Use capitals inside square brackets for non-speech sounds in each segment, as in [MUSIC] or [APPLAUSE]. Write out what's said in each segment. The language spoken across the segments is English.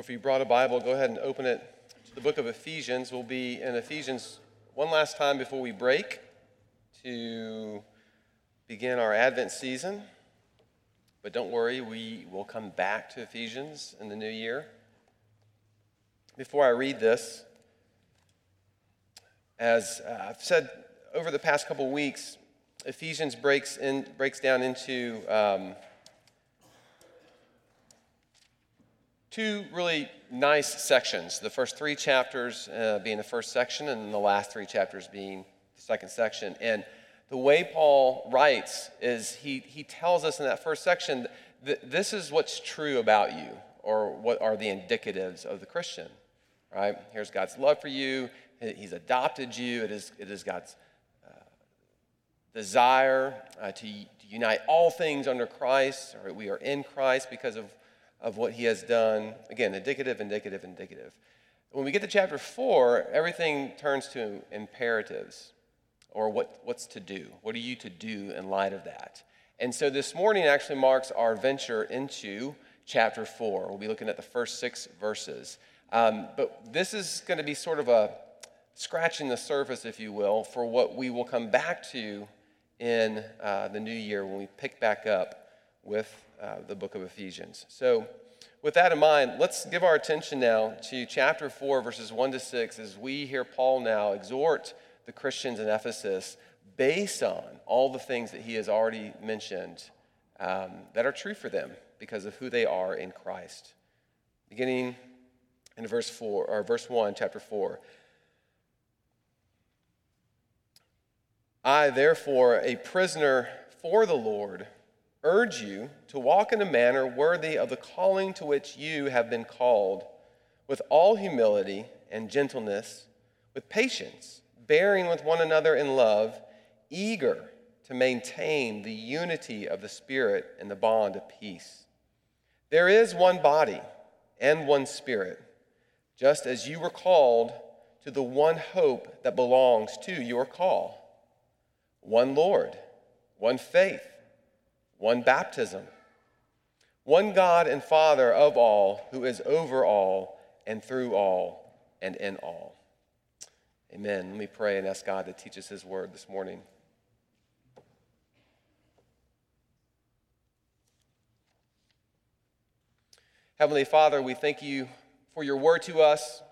Or if you brought a Bible, go ahead and open it to the book of Ephesians. We'll be in Ephesians one last time before we break to begin our Advent season. But don't worry, we will come back to Ephesians in the new year. Before I read this, as uh, I've said over the past couple weeks, Ephesians breaks, in, breaks down into um, two really nice sections. The first three chapters uh, being the first section, and the last three chapters being the second section. And the way Paul writes is he, he tells us in that first section that this is what's true about you, or what are the indicatives of the Christian, right? Here's God's love for you, He's adopted you, it is, it is God's uh, desire uh, to, to unite all things under Christ, or we are in Christ because of of what he has done. Again, indicative, indicative, indicative. When we get to chapter four, everything turns to imperatives or what, what's to do. What are you to do in light of that? And so this morning actually marks our venture into chapter four. We'll be looking at the first six verses. Um, but this is going to be sort of a scratching the surface, if you will, for what we will come back to in uh, the new year when we pick back up with uh, the book of Ephesians. So, with that in mind, let's give our attention now to chapter 4, verses 1 to 6, as we hear Paul now exhort the Christians in Ephesus based on all the things that he has already mentioned um, that are true for them because of who they are in Christ. Beginning in verse 4, or verse 1, chapter 4. I, therefore, a prisoner for the Lord, urge you to walk in a manner worthy of the calling to which you have been called, with all humility and gentleness, with patience, bearing with one another in love, eager to maintain the unity of the Spirit in the bond of peace. There is one body and one Spirit, just as you were called to the one hope that belongs to your call one Lord, one faith one baptism, one God and Father of all, who is over all and through all and in all. Amen. Let me pray and ask God to teach us His word this morning. Heavenly Father, we thank you for your word to us,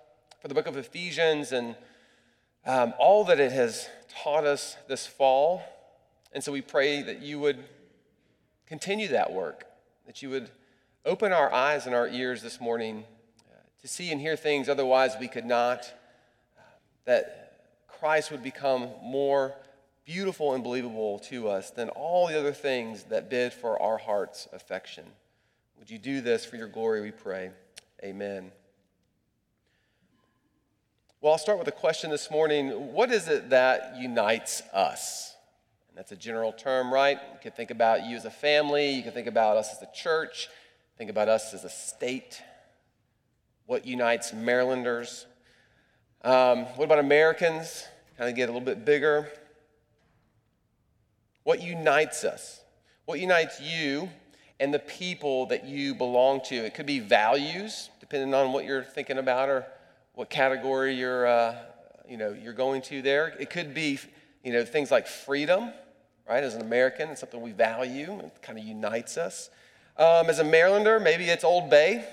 for the book of Ephesians, and um, all that it has taught us this fall. And so we pray that you would continue that work, that you would open our eyes and our ears this morning uh, to see and hear things otherwise we could not, uh, that Christ would become more beautiful and believable to us than all the other things that bid for our heart's affection. Would you do this for your glory, we pray? Amen. Well, I'll start with a question this morning. What is it that unites us? That's a general term, right? You can think about you as a family, you can think about us as a church, think about us as a state. What unites Marylanders? Um, what about Americans? Kind of get a little bit bigger. What unites us? What unites you and the people that you belong to? It could be values, depending on what you're thinking about or what category you're, uh, you know, you're going to there. It could be, you know, things like freedom right? As an American, it's something we value. It kind of unites us. Um, as a Marylander, maybe it's Old Bay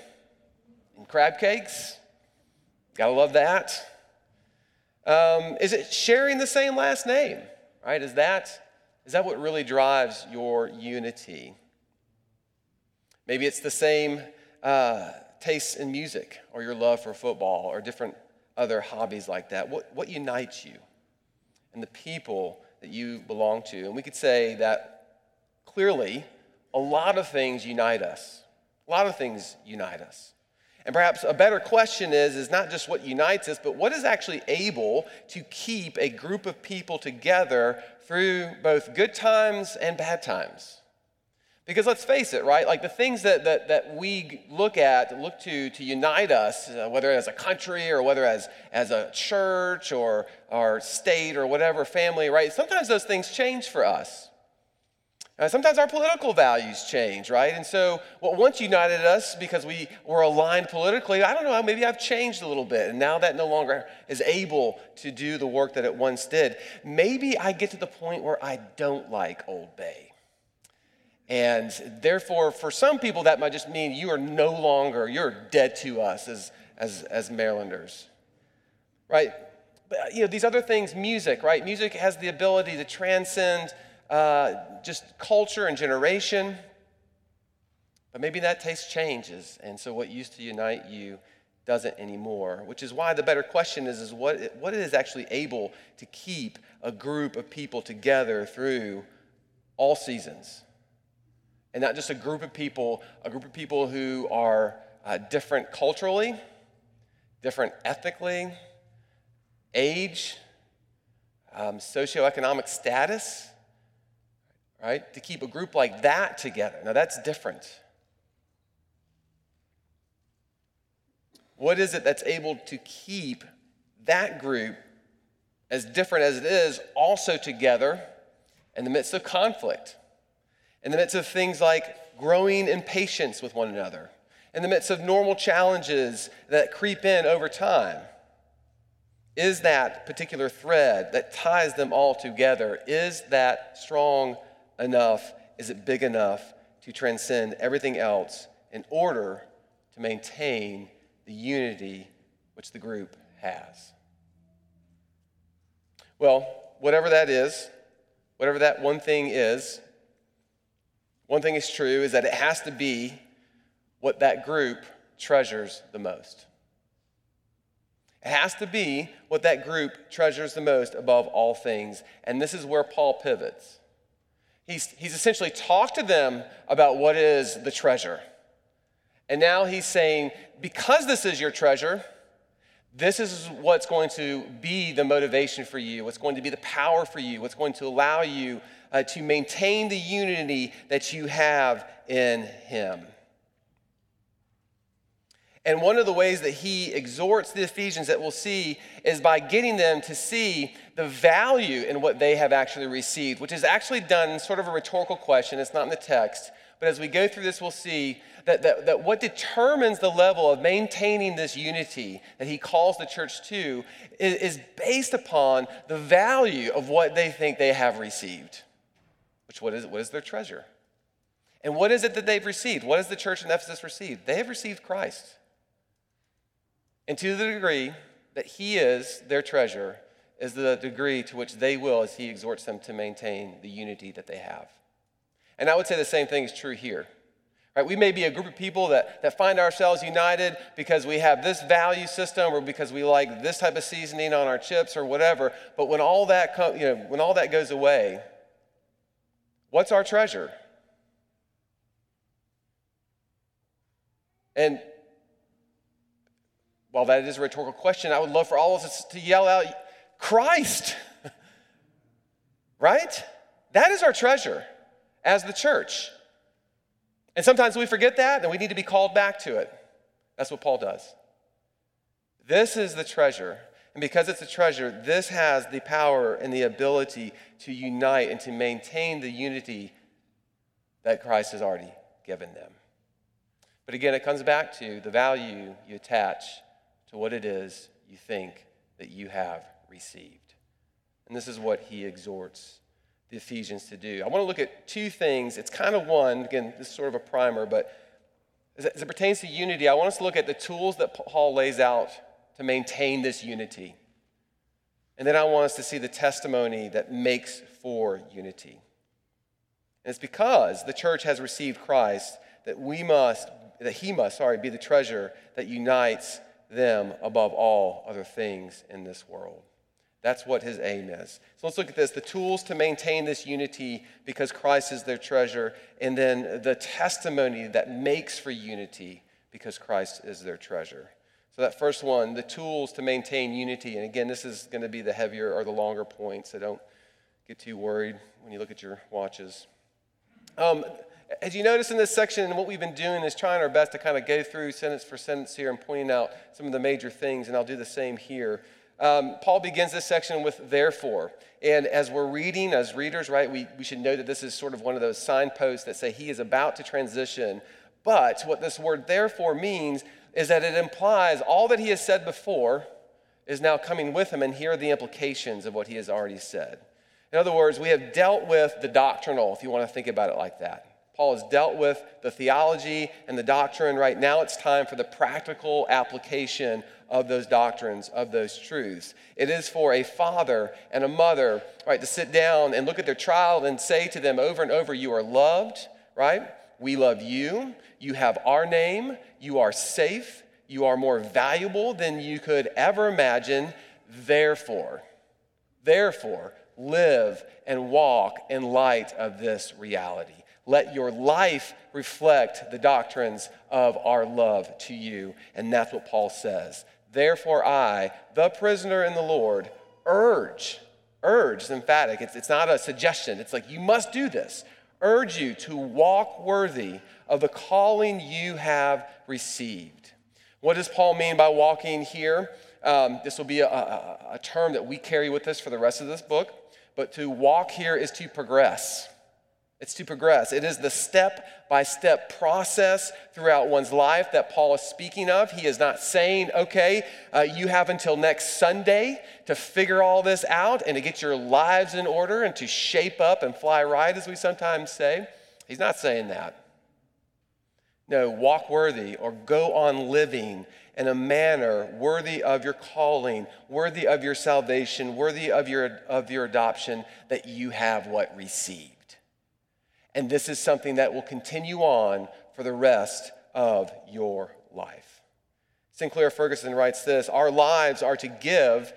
and crab cakes. Gotta love that. Um, is it sharing the same last name, right? Is that, is that what really drives your unity? Maybe it's the same uh, tastes in music or your love for football or different other hobbies like that. What, what unites you? And the people that you belong to. And we could say that clearly a lot of things unite us. A lot of things unite us. And perhaps a better question is, is not just what unites us, but what is actually able to keep a group of people together through both good times and bad times? Because let's face it, right? Like the things that, that, that we look at, look to to unite us, uh, whether as a country or whether as, as a church or our state or whatever, family, right? Sometimes those things change for us. Uh, sometimes our political values change, right? And so, what once united us because we were aligned politically, I don't know, maybe I've changed a little bit, and now that no longer is able to do the work that it once did. Maybe I get to the point where I don't like Old Bay. And therefore, for some people, that might just mean you are no longer, you're dead to us as, as, as Marylanders, right? But, you know, these other things, music, right? Music has the ability to transcend uh, just culture and generation. But maybe that taste changes, and so what used to unite you doesn't anymore, which is why the better question is, is what, what is actually able to keep a group of people together through all seasons? And not just a group of people, a group of people who are uh, different culturally, different ethnically, age, um, socioeconomic status, right? To keep a group like that together. Now, that's different. What is it that's able to keep that group, as different as it is, also together in the midst of conflict, in the midst of things like growing impatience with one another, in the midst of normal challenges that creep in over time? Is that particular thread that ties them all together, is that strong enough? Is it big enough to transcend everything else in order to maintain the unity which the group has? Well, whatever that is, whatever that one thing is, one thing is true is that it has to be what that group treasures the most. It has to be what that group treasures the most above all things. And this is where Paul pivots. He's, he's essentially talked to them about what is the treasure. And now he's saying, because this is your treasure, this is what's going to be the motivation for you, what's going to be the power for you, what's going to allow you uh, to maintain the unity that you have in him. And one of the ways that he exhorts the Ephesians that we'll see is by getting them to see the value in what they have actually received, which is actually done sort of a rhetorical question. It's not in the text. But as we go through this, we'll see that, that, that what determines the level of maintaining this unity that he calls the church to is, is based upon the value of what they think they have received, which what is, what is their treasure? And what is it that they've received? What has the church in Ephesus received? They have received Christ. And to the degree that He is their treasure, is the degree to which they will as He exhorts them to maintain the unity that they have. And I would say the same thing is true here. Right? We may be a group of people that, that find ourselves united because we have this value system or because we like this type of seasoning on our chips or whatever. But when all that, com- you know, when all that goes away, what's our treasure? And while that is a rhetorical question, I would love for all of us to yell out, Christ. [LAUGHS] right? That is our treasure as the church. And sometimes we forget that and we need to be called back to it. That's what Paul does. This is the treasure. And because it's a treasure, this has the power and the ability to unite and to maintain the unity that Christ has already given them. But again, it comes back to the value you attach to what it is you think that you have received. And this is what he exhorts the Ephesians to do. I want to look at two things. It's kind of one, again, this is sort of a primer, but as it, pertains to unity, I want us to look at the tools that Paul lays out to maintain this unity. And then I want us to see the testimony that makes for unity. And it's because the church has received Christ that we must, that he must, sorry, be the treasure that unites them above all other things in this world. That's what his aim is. So let's look at this the tools to maintain this unity because Christ is their treasure, and then the testimony that makes for unity because Christ is their treasure. So, that first one, the tools to maintain unity. And again, this is going to be the heavier or the longer point, so don't get too worried when you look at your watches. Um, as you notice in this section, what we've been doing is trying our best to kind of go through sentence for sentence here and pointing out some of the major things, and I'll do the same here. Um, Paul begins this section with therefore. And as we're reading, as readers, right, we, we should know that this is sort of one of those signposts that say he is about to transition. But what this word therefore means is that it implies all that he has said before is now coming with him, and here are the implications of what he has already said. In other words, we have dealt with the doctrinal, if you want to think about it like that. Paul has dealt with the theology and the doctrine. Right now, it's time for the practical application of those doctrines, of those truths. It is for a father and a mother, right, to sit down and look at their child and say to them over and over, You are loved, right? We love you. You have our name. You are safe. You are more valuable than you could ever imagine. Therefore, therefore, live and walk in light of this reality. Let your life reflect the doctrines of our love to you. And that's what Paul says. Therefore, I, the prisoner in the Lord, urge, urge is emphatic. It's, it's not a suggestion. It's like, you must do this. Urge you to walk worthy of the calling you have received. What does Paul mean by walking here? Um, this will be a, a, a term that we carry with us for the rest of this book. But to walk here is to progress. It's to progress. It is the step by step process throughout one's life that Paul is speaking of. He is not saying, okay, uh, you have until next Sunday to figure all this out and to get your lives in order and to shape up and fly right, as we sometimes say. He's not saying that. No, walk worthy or go on living in a manner worthy of your calling, worthy of your salvation, worthy of your, of your adoption, that you have what received. And this is something that will continue on for the rest of your life. Sinclair Ferguson writes this Our lives are to give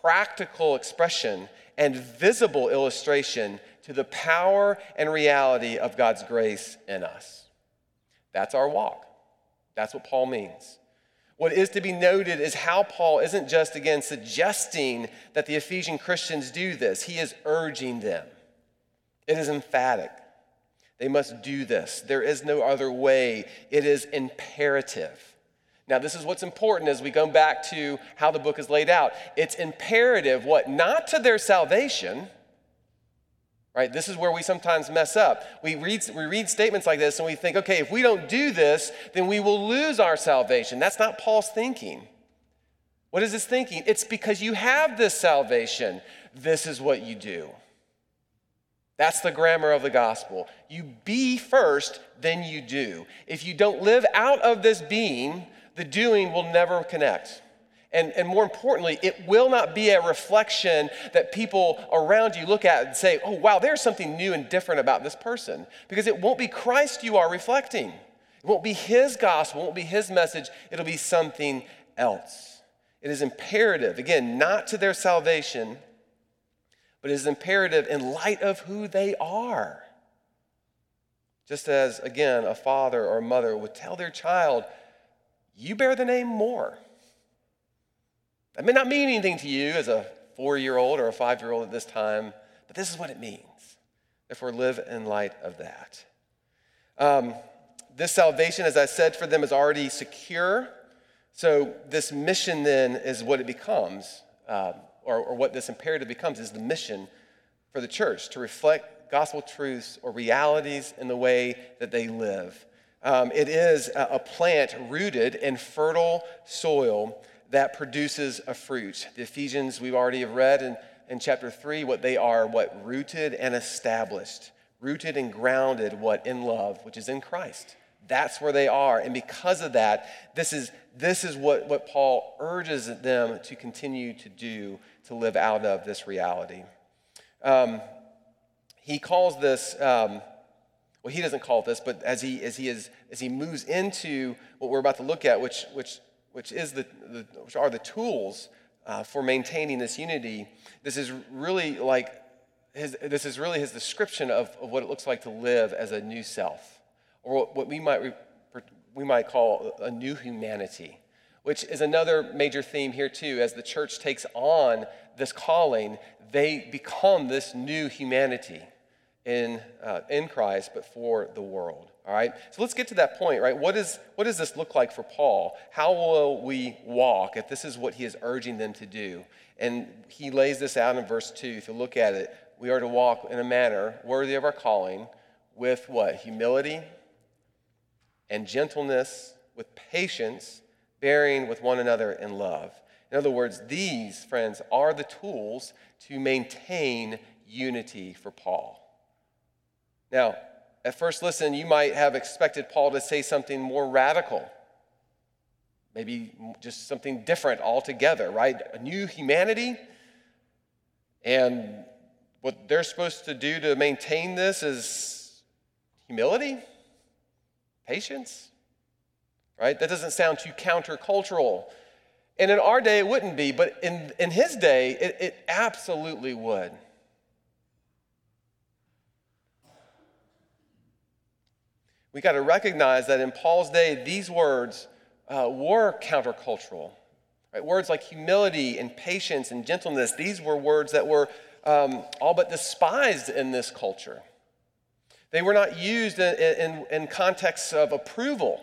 practical expression and visible illustration to the power and reality of God's grace in us. That's our walk. That's what Paul means. What is to be noted is how Paul isn't just, again, suggesting that the Ephesian Christians do this, he is urging them. It is emphatic. They must do this. There is no other way. It is imperative. Now, this is what's important as we go back to how the book is laid out. It's imperative, what? Not to their salvation, right? This is where we sometimes mess up. We read, we read statements like this and we think, okay, if we don't do this, then we will lose our salvation. That's not Paul's thinking. What is his thinking? It's because you have this salvation, this is what you do. That's the grammar of the gospel. You be first, then you do. If you don't live out of this being, the doing will never connect. And, and more importantly, it will not be a reflection that people around you look at and say, oh, wow, there's something new and different about this person. Because it won't be Christ you are reflecting. It won't be his gospel, it won't be his message, it'll be something else. It is imperative, again, not to their salvation but it is imperative in light of who they are. Just as, again, a father or mother would tell their child, You bear the name Moore. That may not mean anything to you as a four year old or a five year old at this time, but this is what it means. Therefore, live in light of that. Um, this salvation, as I said, for them is already secure. So, this mission then is what it becomes. Um, or, or what this imperative becomes, is the mission for the church to reflect gospel truths or realities in the way that they live. Um, it is a, a plant rooted in fertile soil that produces a fruit. The Ephesians we've already have read in, in chapter 3, what they are, what rooted and established, rooted and grounded, what in love, which is in Christ. That's where they are. And because of that, this is, this is what, what Paul urges them to continue to do to live out of this reality. Um, he calls this, um, well, he doesn't call it this, but as he, as he, is, as he moves into what we're about to look at, which, which, which, is the, the which are the tools uh, for maintaining this unity, this is really like his, this is really his description of, of what it looks like to live as a new self, or what we might, we might call a new humanity which is another major theme here, too. As the church takes on this calling, they become this new humanity in, uh, in Christ, but for the world. All right? So let's get to that point, right? What, is, what does this look like for Paul? How will we walk if this is what he is urging them to do? And he lays this out in verse 2. If you look at it, we are to walk in a manner worthy of our calling with what? Humility and gentleness, with patience, bearing with one another in love. In other words, these, friends, are the tools to maintain unity for Paul. Now, at first listen, you might have expected Paul to say something more radical, maybe just something different altogether, right? A new humanity. And what they're supposed to do to maintain this is humility, patience, right? That doesn't sound too countercultural. And in our day, it wouldn't be, but in, in his day, it, it absolutely would. we got to recognize that in Paul's day, these words uh, were countercultural. Right? Words like humility and patience and gentleness, these were words that were um, all but despised in this culture. They were not used in, in, in contexts of approval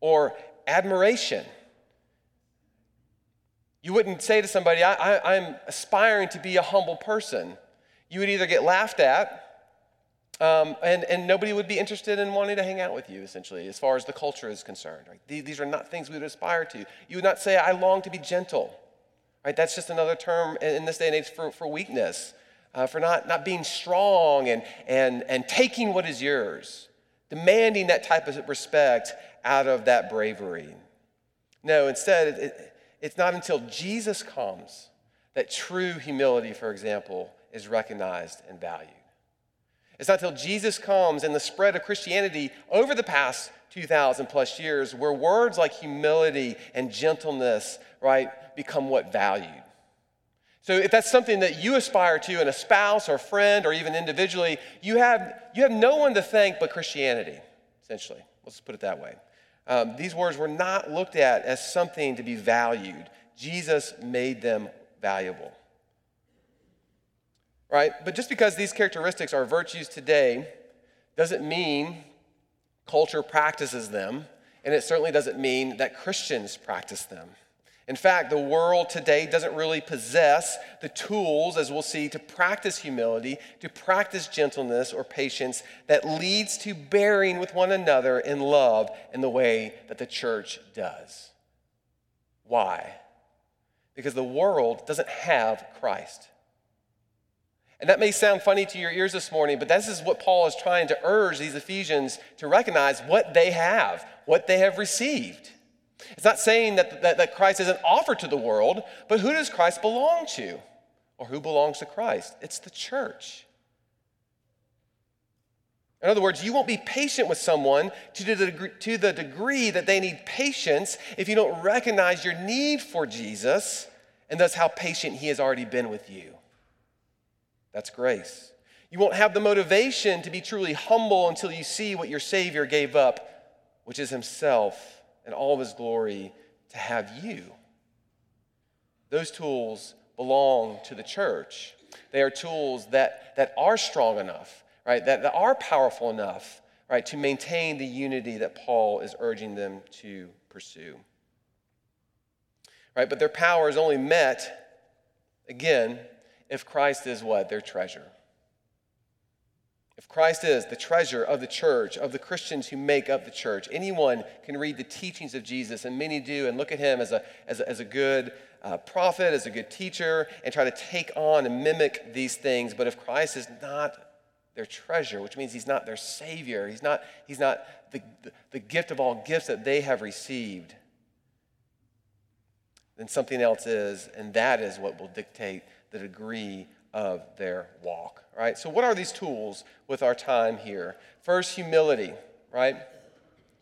or admiration. You wouldn't say to somebody, I, I'm aspiring to be a humble person. You would either get laughed at um, and, and nobody would be interested in wanting to hang out with you, essentially, as far as the culture is concerned. Right? These are not things we would aspire to. You would not say, I long to be gentle. Right? That's just another term in this day and age for, for weakness, uh, for not, not being strong and, and, and taking what is yours, demanding that type of respect out of that bravery. No, instead, it, it, it's not until Jesus comes that true humility, for example, is recognized and valued. It's not until Jesus comes and the spread of Christianity over the past 2,000 plus years where words like humility and gentleness, right, become what valued. So if that's something that you aspire to in a spouse or friend or even individually, you have, you have no one to thank but Christianity, essentially. Let's put it that way. Um, these words were not looked at as something to be valued. Jesus made them valuable right? But just because these characteristics are virtues today doesn't mean culture practices them, and it certainly doesn't mean that Christians practice them. In fact, the world today doesn't really possess the tools, as we'll see, to practice humility, to practice gentleness or patience that leads to bearing with one another in love in the way that the church does. Why? Because the world doesn't have Christ. And that may sound funny to your ears this morning, but this is what Paul is trying to urge these Ephesians to recognize what they have, what they have received. It's not saying that, that, that Christ isn't offered to the world, but who does Christ belong to? Or who belongs to Christ? It's the church. In other words, you won't be patient with someone to the, degree, to the degree that they need patience if you don't recognize your need for Jesus and thus how patient he has already been with you. That's grace. You won't have the motivation to be truly humble until you see what your Savior gave up, which is Himself and all of His glory to have you. Those tools belong to the church. They are tools that, that are strong enough, right? That, that are powerful enough, right, to maintain the unity that Paul is urging them to pursue. Right? But their power is only met, again, if Christ is what? Their treasure. If Christ is the treasure of the church, of the Christians who make up the church, anyone can read the teachings of Jesus, and many do, and look at him as a, as a, as a good uh, prophet, as a good teacher, and try to take on and mimic these things. But if Christ is not their treasure, which means he's not their savior, he's not, he's not the, the, the gift of all gifts that they have received, then something else is, and that is what will dictate the degree of their walk. Right? So, what are these tools with our time here? First, humility, right?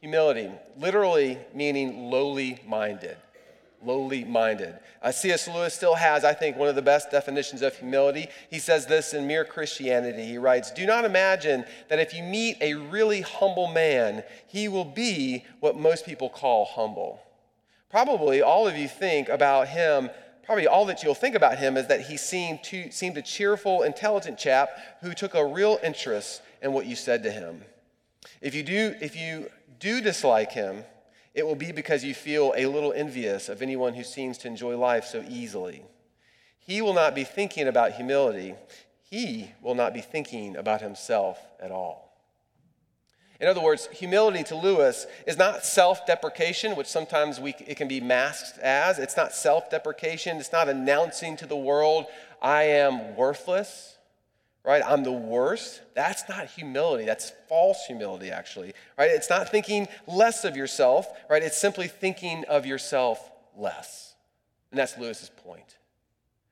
Humility, literally meaning lowly minded. Lowly minded. Uh, C.S. Lewis still has, I think, one of the best definitions of humility. He says this in Mere Christianity. He writes Do not imagine that if you meet a really humble man, he will be what most people call humble. Probably all of you think about him probably all that you'll think about him is that he seemed, to, seemed a cheerful, intelligent chap who took a real interest in what you said to him. If you do, if you do dislike him, it will be because you feel a little envious of anyone who seems to enjoy life so easily. He will not be thinking about humility. He will not be thinking about himself at all. In other words, humility to Lewis is not self deprecation, which sometimes we, it can be masked as. It's not self deprecation. It's not announcing to the world, I am worthless right? I'm the worst. That's not humility. That's false humility, actually, right? It's not thinking less of yourself, right? It's simply thinking of yourself less. And that's Lewis's point.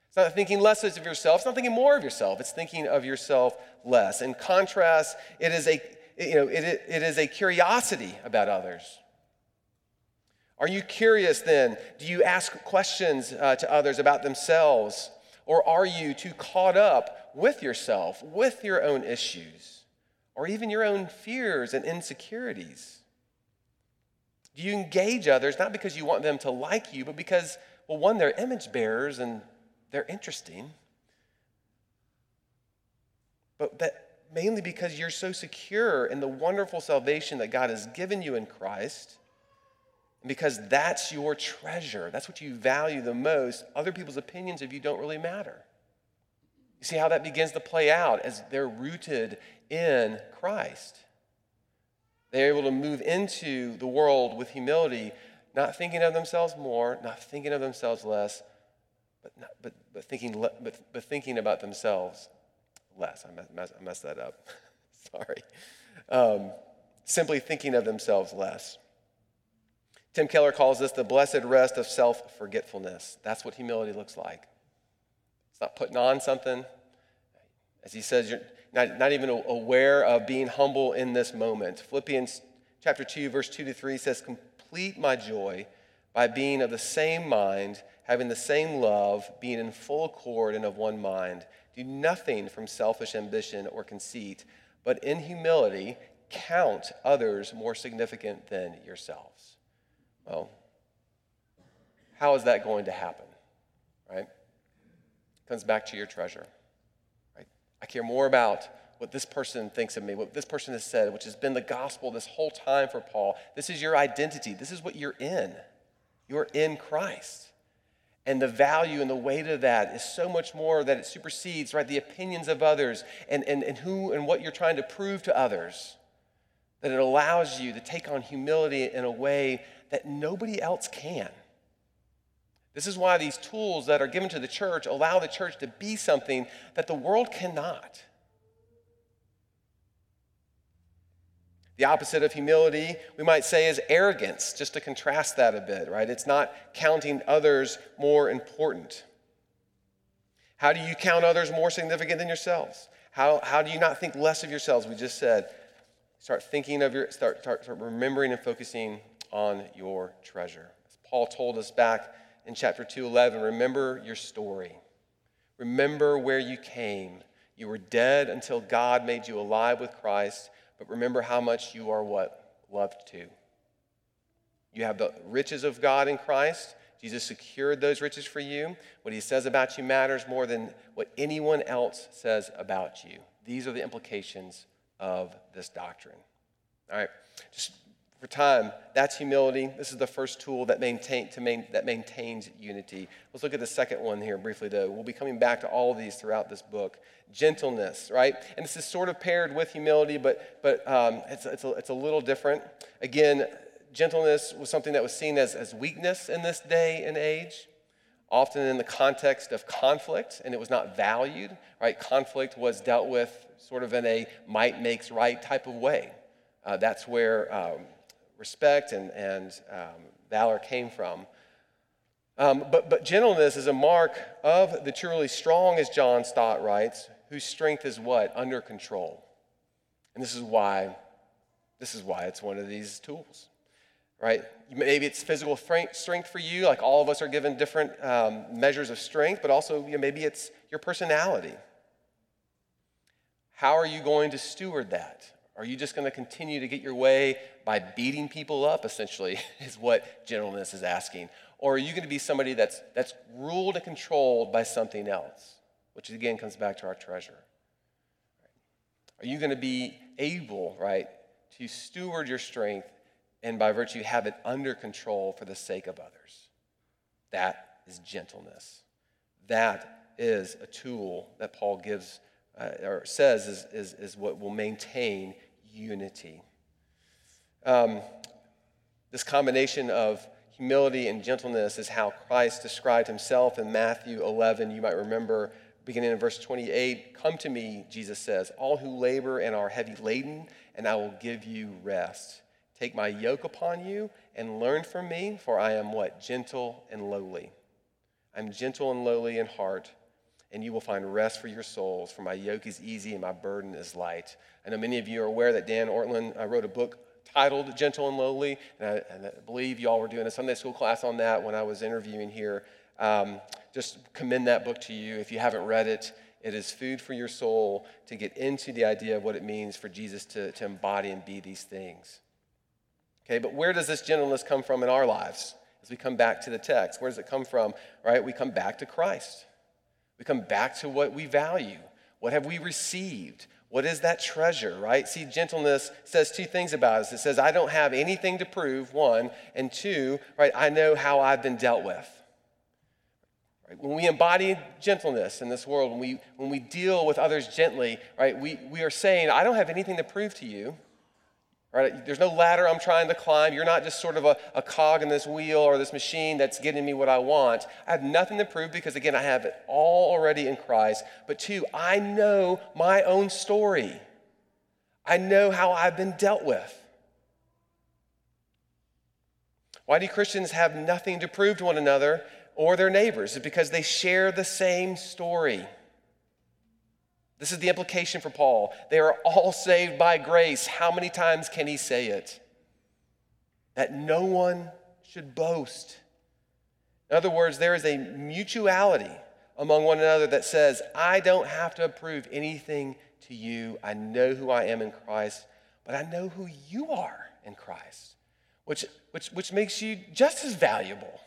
It's not thinking less of yourself. It's not thinking more of yourself. It's thinking of yourself less. In contrast, it is a, you know, it, it is a curiosity about others. Are you curious then? Do you ask questions uh, to others about themselves? Or are you too caught up with yourself, with your own issues, or even your own fears and insecurities? Do you engage others not because you want them to like you, but because, well, one, they're image bearers and they're interesting, but that mainly because you're so secure in the wonderful salvation that God has given you in Christ because that's your treasure. That's what you value the most. Other people's opinions of you don't really matter. You see how that begins to play out as they're rooted in Christ. They're able to move into the world with humility, not thinking of themselves more, not thinking of themselves less, but, not, but, but, thinking, but, but thinking about themselves less. I, mess, I messed that up. [LAUGHS] Sorry. Um, simply thinking of themselves less. Tim Keller calls this the blessed rest of self forgetfulness. That's what humility looks like. It's not putting on something. As he says, you're not, not even aware of being humble in this moment. Philippians chapter 2, verse 2 to 3 says, Complete my joy by being of the same mind, having the same love, being in full accord and of one mind. Do nothing from selfish ambition or conceit, but in humility count others more significant than yourselves. Well, how is that going to happen? Right? Comes back to your treasure. Right? I care more about what this person thinks of me, what this person has said, which has been the gospel this whole time for Paul. This is your identity. This is what you're in. You're in Christ. And the value and the weight of that is so much more that it supersedes, right, the opinions of others and, and, and who and what you're trying to prove to others. That it allows you to take on humility in a way that nobody else can. This is why these tools that are given to the church allow the church to be something that the world cannot. The opposite of humility, we might say, is arrogance, just to contrast that a bit, right? It's not counting others more important. How do you count others more significant than yourselves? How, how do you not think less of yourselves? We just said, start thinking of your, start, start, start remembering and focusing on your treasure. As Paul told us back in chapter 2:11, remember your story. Remember where you came. You were dead until God made you alive with Christ, but remember how much you are what loved to. You have the riches of God in Christ. Jesus secured those riches for you. What he says about you matters more than what anyone else says about you. These are the implications of this doctrine. All right, just for time. That's humility. This is the first tool that, maintain, to main, that maintains unity. Let's look at the second one here briefly, though. We'll be coming back to all of these throughout this book. Gentleness, right? And this is sort of paired with humility, but, but um, it's, it's, a, it's a little different. Again, gentleness was something that was seen as, as weakness in this day and age often in the context of conflict, and it was not valued, right? Conflict was dealt with sort of in a might makes right type of way. Uh, that's where um, respect and, and um, valor came from. Um, but, but gentleness is a mark of the truly strong, as John Stott writes, whose strength is what? Under control. And this is why, this is why it's one of these tools, right? Maybe it's physical strength for you, like all of us are given different um, measures of strength, but also you know, maybe it's your personality. How are you going to steward that? Are you just going to continue to get your way by beating people up, essentially, [LAUGHS] is what gentleness is asking? Or are you going to be somebody that's, that's ruled and controlled by something else, which again comes back to our treasure? Are you going to be able, right, to steward your strength and by virtue have it under control for the sake of others. That is gentleness. That is a tool that Paul gives uh, or says is, is, is what will maintain unity. Um, this combination of humility and gentleness is how Christ described himself in Matthew 11. You might remember, beginning in verse 28 Come to me, Jesus says, all who labor and are heavy laden, and I will give you rest. Take my yoke upon you and learn from me, for I am what? Gentle and lowly. I'm gentle and lowly in heart, and you will find rest for your souls, for my yoke is easy and my burden is light. I know many of you are aware that Dane Ortlund uh, wrote a book titled Gentle and Lowly, and I, and I, believe y'all were doing a Sunday school class on that when I was interviewing here. Um, just commend that book to you. If you haven't read it, it is food for your soul to get into the idea of what it means for Jesus to, to embody and be these things. Okay, but where does this gentleness come from in our lives? As we come back to the text, where does it come from? Right? We come back to Christ. We come back to what we value. What have we received? What is that treasure, right? See, gentleness says two things about us. It says, I don't have anything to prove, one, and two, right, I know how I've been dealt with. Right? When we embody gentleness in this world, when we, when we deal with others gently, right, we, we are saying, I don't have anything to prove to you. Right? There's no ladder I'm trying to climb. You're not just sort of a, a cog in this wheel or this machine that's getting me what I want. I have nothing to prove because, again, I have it all already in Christ. But two, I know my own story. I know how I've been dealt with. Why do Christians have nothing to prove to one another or their neighbors? It's because they share the same story. This is the implication for Paul. They are all saved by grace. How many times can he say it? That no one should boast. In other words, there is a mutuality among one another that says, I don't have to prove anything to you. I know who I am in Christ, but I know who you are in Christ, which, which, which makes you just as valuable.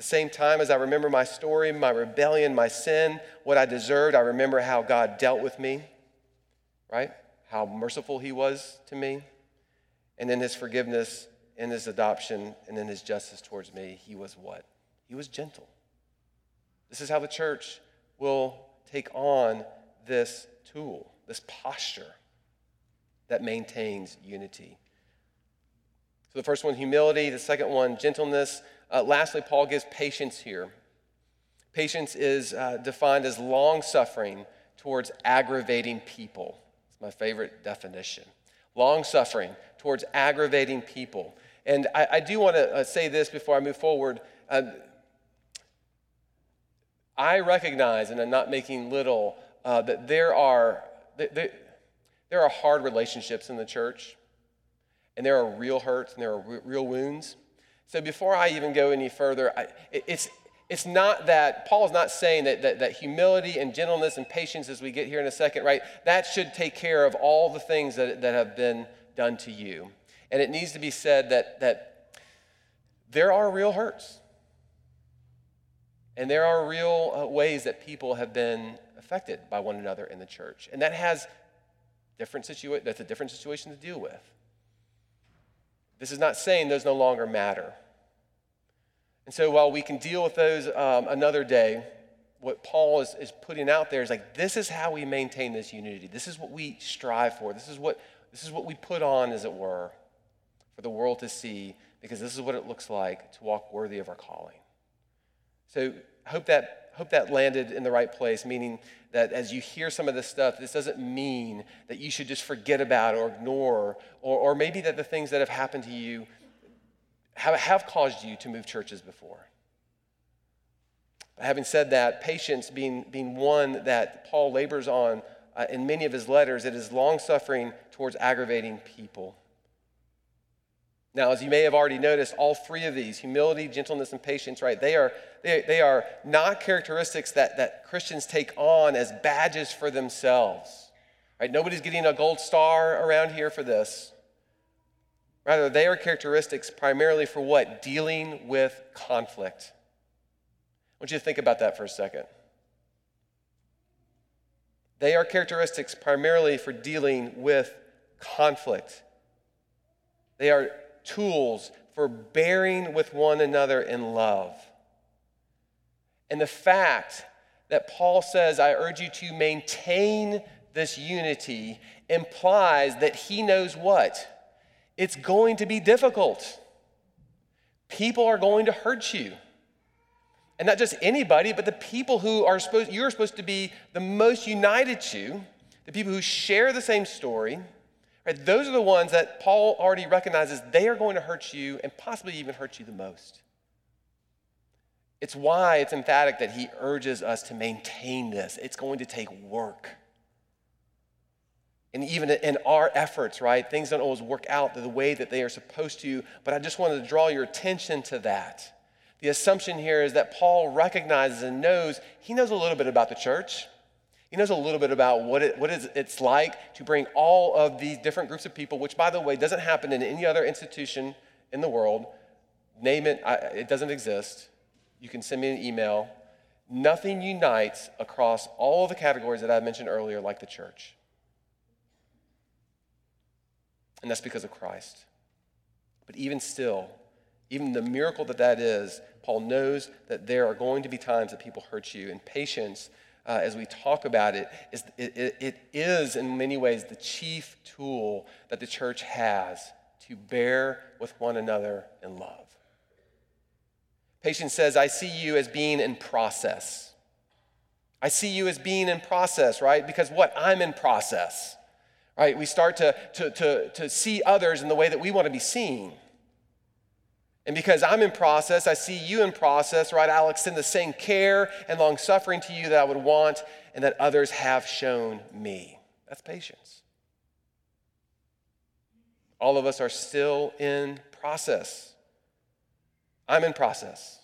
The same time as I remember my story, my rebellion, my sin, what I deserved, I remember how God dealt with me, right? How merciful He was to me. And in His forgiveness, in His adoption, and in His justice towards me, He was what? He was gentle. This is how the church will take on this tool, this posture that maintains unity. So the first one, humility. The second one, gentleness. Uh, lastly, Paul gives patience here. Patience is uh, defined as long suffering towards aggravating people. It's my favorite definition. Long suffering towards aggravating people. And I, I do want to uh, say this before I move forward. Uh, I recognize, and I'm not making little, uh, that there are, there are hard relationships in the church, and there are real hurts, and there are real wounds. So before I even go any further, I, it's, it's not that, Paul's not saying that, that, that, humility and gentleness and patience, as we get here in a second, right, that should take care of all the things that, that have been done to you. And it needs to be said that, that there are real hurts. And there are real uh, ways that people have been affected by one another in the church. And that has different situa- that's a different situation to deal with. This is not saying those no longer matter. And so while we can deal with those um, another day, what Paul is, is putting out there is like, this is how we maintain this unity. This is what we strive for. This is what, this is what we put on, as it were, for the world to see, because this is what it looks like to walk worthy of our calling. So hope that hope that landed in the right place, meaning that as you hear some of this stuff, this doesn't mean that you should just forget about or ignore, or, or maybe that the things that have happened to you have, have caused you to move churches before. Having said that, patience being, being one that Paul labors on uh, in many of his letters, it is long suffering towards aggravating people. Now, as you may have already noticed, all three of these humility, gentleness, and patience right, they are, they, they are not characteristics that, that Christians take on as badges for themselves. Right? Nobody's getting a gold star around here for this. Rather, they are characteristics primarily for what? Dealing with conflict. I want you to think about that for a second. They are characteristics primarily for dealing with conflict. They are tools for bearing with one another in love. And the fact that Paul says, I urge you to maintain this unity, implies that he knows what? It's going to be difficult. People are going to hurt you. And not just anybody, but the people who are supposed, you're supposed to be the most united to, the people who share the same story, right? Those are the ones that Paul already recognizes they are going to hurt you and possibly even hurt you the most. It's why it's emphatic that he urges us to maintain this. It's going to take work. And even in our efforts, right, things don't always work out the way that they are supposed to, but I just wanted to draw your attention to that. The assumption here is that Paul recognizes and knows, he knows a little bit about the church. He knows a little bit about what, it, what it's like to bring all of these different groups of people, which, by the way, doesn't happen in any other institution in the world. Name it, I, it doesn't exist. You can send me an email. Nothing unites across all of the categories that I mentioned earlier like the church. And that's because of Christ. But even still, even the miracle that that is, Paul knows that there are going to be times that people hurt you. And patience, uh, as we talk about it, is, it, it is in many ways the chief tool that the church has to bear with one another in love. Patience says, I see you as being in process. I see you as being in process, right? Because what? I'm in process right? We start to, to, to, to see others in the way that we want to be seen. And because I'm in process, I see you in process, right? I'll extend the same care and long suffering to you that I would want and that others have shown me. That's patience. All of us are still in process. I'm in process,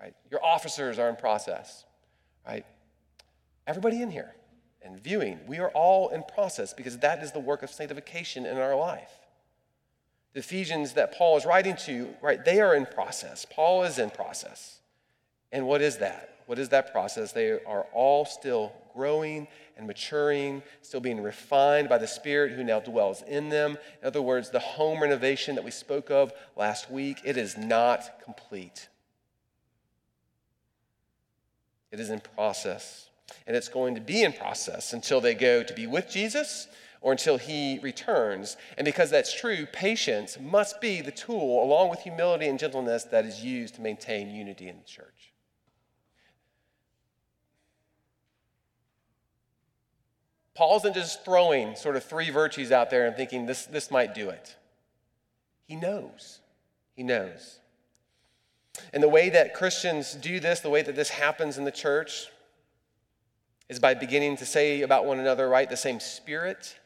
right? Your officers are in process, right? Everybody in here and viewing. We are all in process because that is the work of sanctification in our life. The Ephesians that Paul is writing to, right, they are in process. Paul is in process. And what is that? What is that process? They are all still growing and maturing, still being refined by the Spirit who now dwells in them. In other words, the home renovation that we spoke of last week, it is not complete. It is in process. And it's going to be in process until they go to be with Jesus or until he returns. And because that's true, patience must be the tool, along with humility and gentleness, that is used to maintain unity in the church. Paul isn't just throwing sort of three virtues out there and thinking this, this might do it. He knows. He knows. And the way that Christians do this, the way that this happens in the church, is by beginning to say about one another, right, the same spirit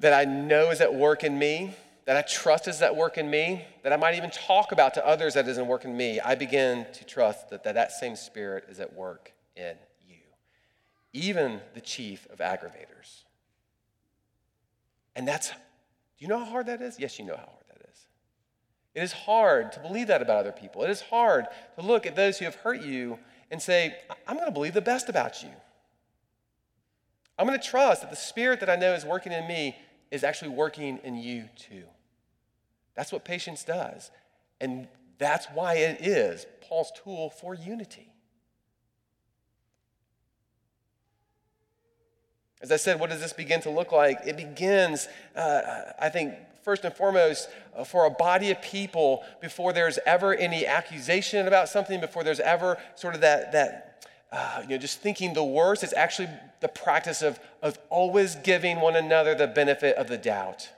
that I know is at work in me, that I trust is at work in me, that I might even talk about to others that isn't work in me. I begin to trust that that, that same spirit is at work in you, even the chief of aggravators. And that's, do you know how hard that is? Yes, you know how hard that is. It is hard to believe that about other people. It is hard to look at those who have hurt you and say, I'm going to believe the best about you. I'm going to trust that the spirit that I know is working in me is actually working in you too. That's what patience does. And that's why it is Paul's tool for unity. As I said, what does this begin to look like? It begins, uh, I think, first and foremost, uh, for a body of people before there's ever any accusation about something, before there's ever sort of that, that uh, you know, just thinking the worst. It's actually the practice of, of always giving one another the benefit of the doubt.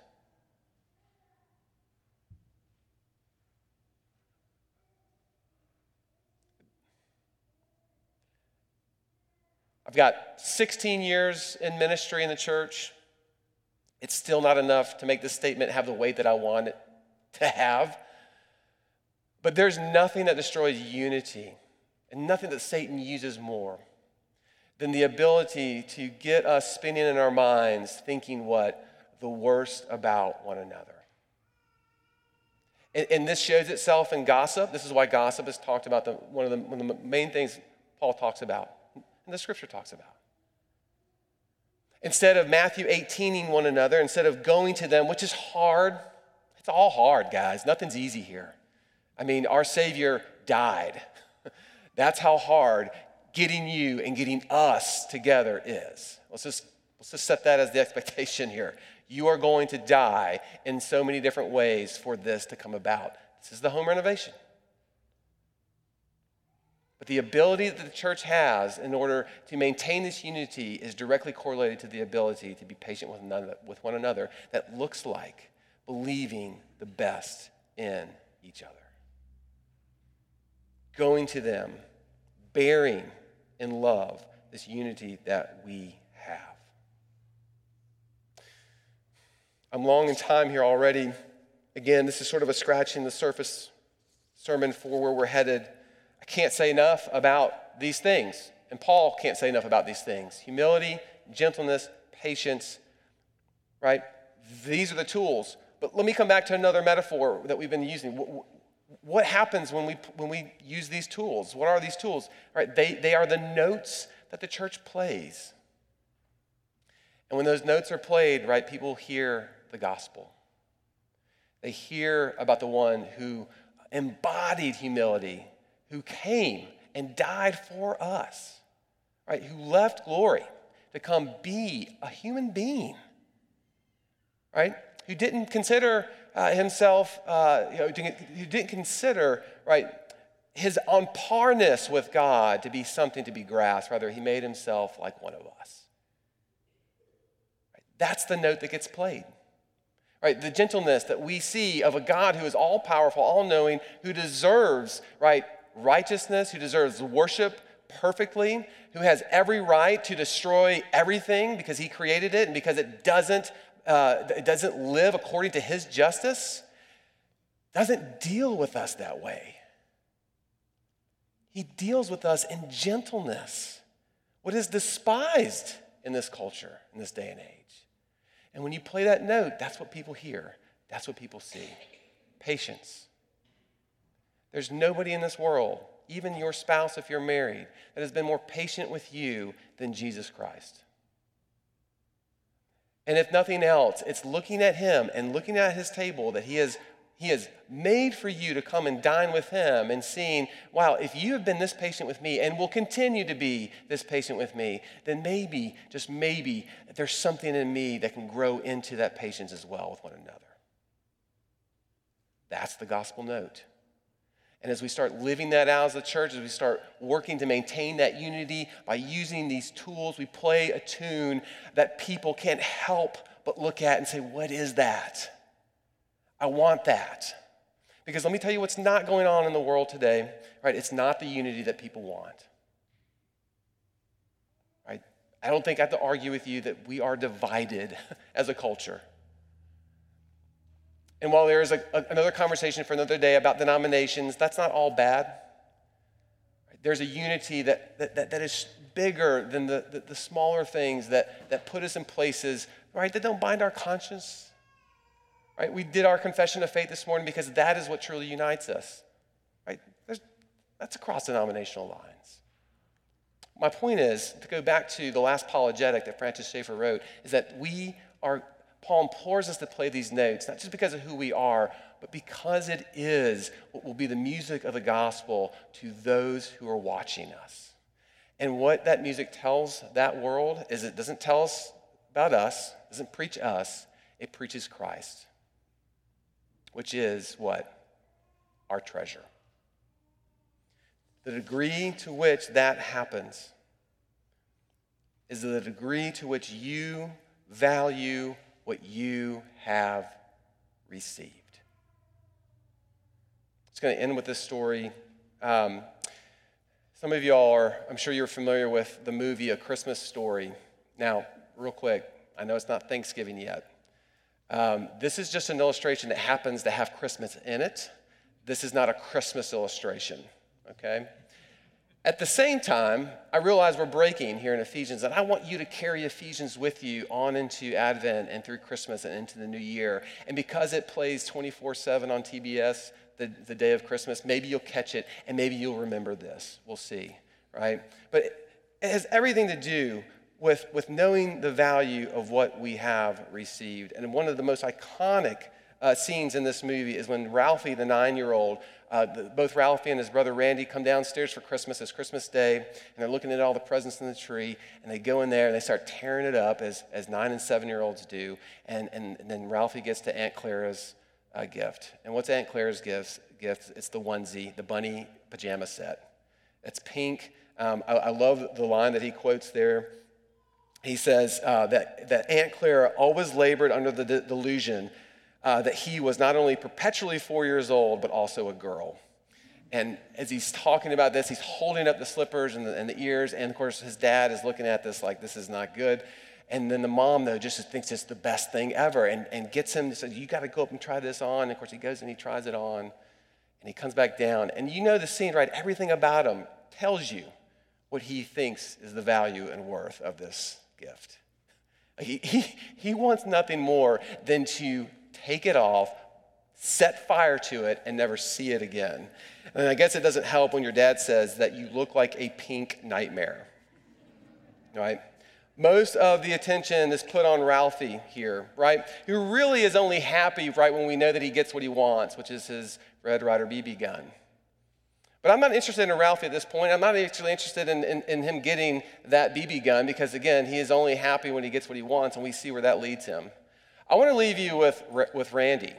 I've got 16 years in ministry in the church. It's still not enough to make this statement have the weight that I want it to have. But there's nothing that destroys unity and nothing that Satan uses more than the ability to get us spinning in our minds thinking what? The worst about one another. And, and, this shows itself in gossip. This is why gossip is talked about, the, one, of the, one of the main things Paul talks about, and the scripture talks about. Instead of Matthew 18ing one another, instead of going to them, which is hard, it's all hard, guys. Nothing's easy here. I mean, our Savior died. [LAUGHS] That's how hard getting you and getting us together is. Let's just, let's just set that as the [LAUGHS] expectation here. You are going to die in so many different ways for this to come about. This is the home renovation. But the ability that the church has in order to maintain this unity is directly correlated to the ability to be patient with, another, with one another that looks like believing the best in each other. Going to them, bearing in love this unity that we have. I'm long in time here already. Again, this is sort of a scratching the surface sermon for where we're headed. I can't say enough about these things, and Paul can't say enough about these things humility, gentleness, patience, right? These are the tools. But let me come back to another metaphor that we've been using. What happens when we, when we use these tools? What are these tools? Right? They, they are the notes that the church plays. And when those notes are played, right, people hear the gospel. They hear about the one who embodied humility, who came and died for us, right? Who left glory to come be a human being, right? Who didn't consider uh, himself, uh, you know, he didn't consider, right, his on parness with God to be something to be grasped. Rather, he made himself like one of us. Right? That's the note that gets played right? The gentleness that we see of a God who is all powerful, all knowing, who deserves, right, righteousness, who deserves worship perfectly, who has every right to destroy everything because he created it and because it doesn't, uh, doesn't live according to his justice, doesn't deal with us that way. He deals with us in gentleness, what is despised in this culture, in this day and age. And when you play that note, that's what people hear, that's what people see patience. There's nobody in this world, even your spouse if you're married, that has been more patient with you than Jesus Christ. And if nothing else, it's looking at him and looking at his table that he has he has made for you to come and dine with Him and seeing, wow, if you have been this patient with me and will continue to be this patient with me, then maybe, just maybe, there's something in me that can grow into that patience as well with one another. That's the gospel note. And as we start living that out as a church, as we start working to maintain that unity by using these tools, we play a tune that people can't help but look at and say, What is that? I want that. Because let me tell you what's not going on in the world today, right? It's not the unity that people want. Right? I don't think I have to argue with you that we are divided [LAUGHS] as a culture. And while there is a, a, another conversation for another day about denominations, that's not all bad. There's a unity that, that, that, that is bigger than the, the, the smaller things that, that put us in places, right, that don't bind our conscience Right? We did our confession of faith this morning because that is what truly unites us. Right? That's across denominational lines. My point is to go back to the last apologetic that Francis Schaeffer wrote is that we are Paul implores us to play these notes, not just because of who we are, but because it is what will be the music of the gospel to those who are watching us. And what that music tells that world is it doesn't tell us about us, doesn't preach us, it preaches Christ which is what? Our treasure. The degree to which that happens is the degree to which you value what you have received. It's going to end with this story. Um, some of y'all are, I'm sure you're familiar with the movie A Christmas Story. Now, real quick, I know it's not Thanksgiving yet, um, this is just an illustration that happens to have Christmas in it. This is not a Christmas illustration, okay? At the same time, I realize we're breaking here in Ephesians, and I want you to carry Ephesians with you on into Advent and through Christmas and into the new year. And because it plays 24 7 on TBS the, the day of Christmas, maybe you'll catch it and maybe you'll remember this. We'll see, right? But it has everything to do with, with knowing the value of what we have received. And one of the most iconic uh, scenes in this movie is when Ralphie, the nine year old, uh, both Ralphie and his brother Randy come downstairs for Christmas. It's Christmas Day, and they're looking at all the presents in the tree, and they go in there and they start tearing it up as, as nine and seven year olds do. And, and, and, then Ralphie gets to Aunt Clara's uh, gift. And what's Aunt Clara's gift? gift? It's the onesie, the bunny pajama set. It's pink. Um, I, I, love the line that he quotes there. He says uh, that, that Aunt Clara always labored under the de- delusion uh, that he was not only perpetually four years old, but also a girl. And as he's talking about this, he's holding up the slippers and the, and the ears. And of course, his dad is looking at this like, this is not good. And then the mom, though, just thinks it's the best thing ever and, and gets him to say, You got to go up and try this on. And of course, he goes and he tries it on. And he comes back down. And you know the scene, right? Everything about him tells you what he thinks is the value and worth of this gift. He, he, he wants nothing more than to take it off, set fire to it, and never see it again. And I guess it doesn't help when your dad says that you look like a pink nightmare, right? Most of the attention is put on Ralphie here, right? Who really is only happy, right, when we know that he gets what he wants, which is his Red Ryder BB gun. But I'm not interested in Ralphie at this point. I'm not actually interested in, in, in, him getting that BB gun because, again, he is only happy when he gets what he wants, and we see where that leads him. I want to leave you with, with Randy.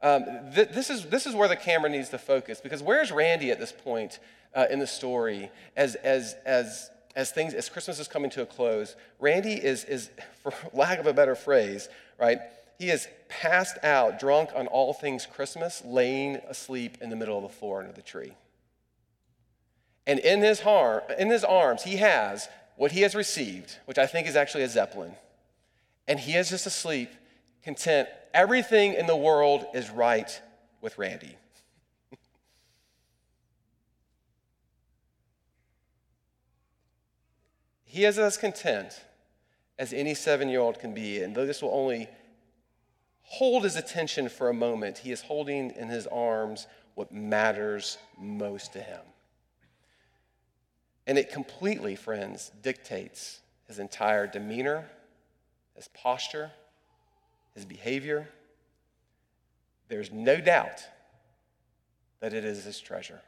Um, th- this, is, this is where the camera needs to focus because where's Randy at this point uh, in the story as, as, as, as, things, as Christmas is coming to a close? Randy is, is, for lack of a better phrase, right? He is passed out, drunk on all things Christmas, laying asleep in the middle of the floor under the tree. And in his, har- in his arms, he has what he has received, which I think is actually a Zeppelin and he is just asleep, content. Everything in the world is right with Randy. [LAUGHS] he is as content as any seven year old can be, and though this will only hold his attention for a moment, he is holding in his arms what matters most to him. And it completely, friends, dictates his entire demeanor his posture, his behavior, there's no doubt that it is his treasure.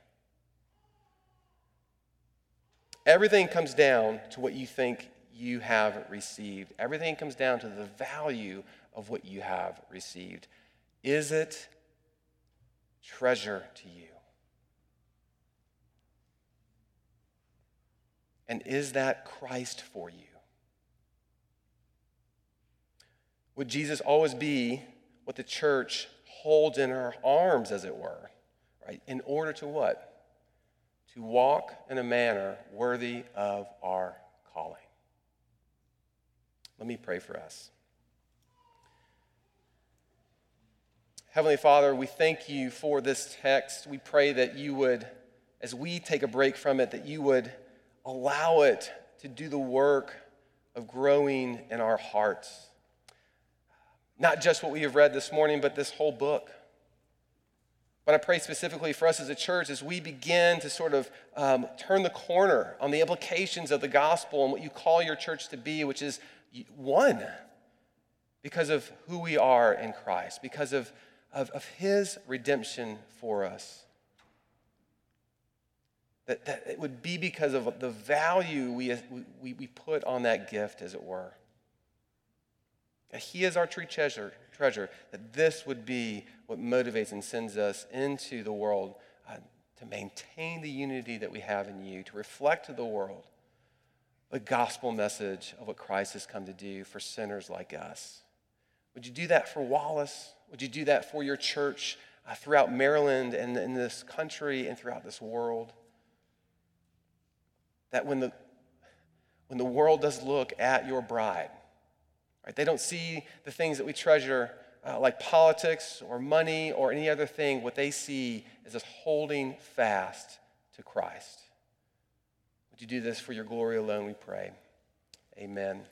Everything comes down to what you think you have received. Everything comes down to the value of what you have received. Is it treasure to you? And is that Christ for you? Would Jesus always be what the church holds in her arms, as it were, right? In order to what? To walk in a manner worthy of our calling. Let me pray for us. Heavenly Father, we thank you for this text. We pray that you would, as we take a break from it, that you would allow it to do the work of growing in our hearts. Not just what we have read this morning, but this whole book. But I pray specifically for us as a church as we begin to sort of um, turn the corner on the implications of the gospel and what you call your church to be, which is one because of who we are in Christ, because of, of, of his redemption for us. That, that it would be because of the value we, we, we put on that gift, as it were. He is our true treasure, treasure, that this would be what motivates and sends us into the world uh, to maintain the unity that we have in you, to reflect to the world the gospel message of what Christ has come to do for sinners like us. Would you do that for Wallace? Would you do that for your church uh, throughout Maryland and in this country and throughout this world? That when the, when the world does look at your bride, Right? They don't see the things that we treasure uh, like politics or money or any other thing. What they see is us holding fast to Christ. Would you do this for your glory alone, we pray? Amen.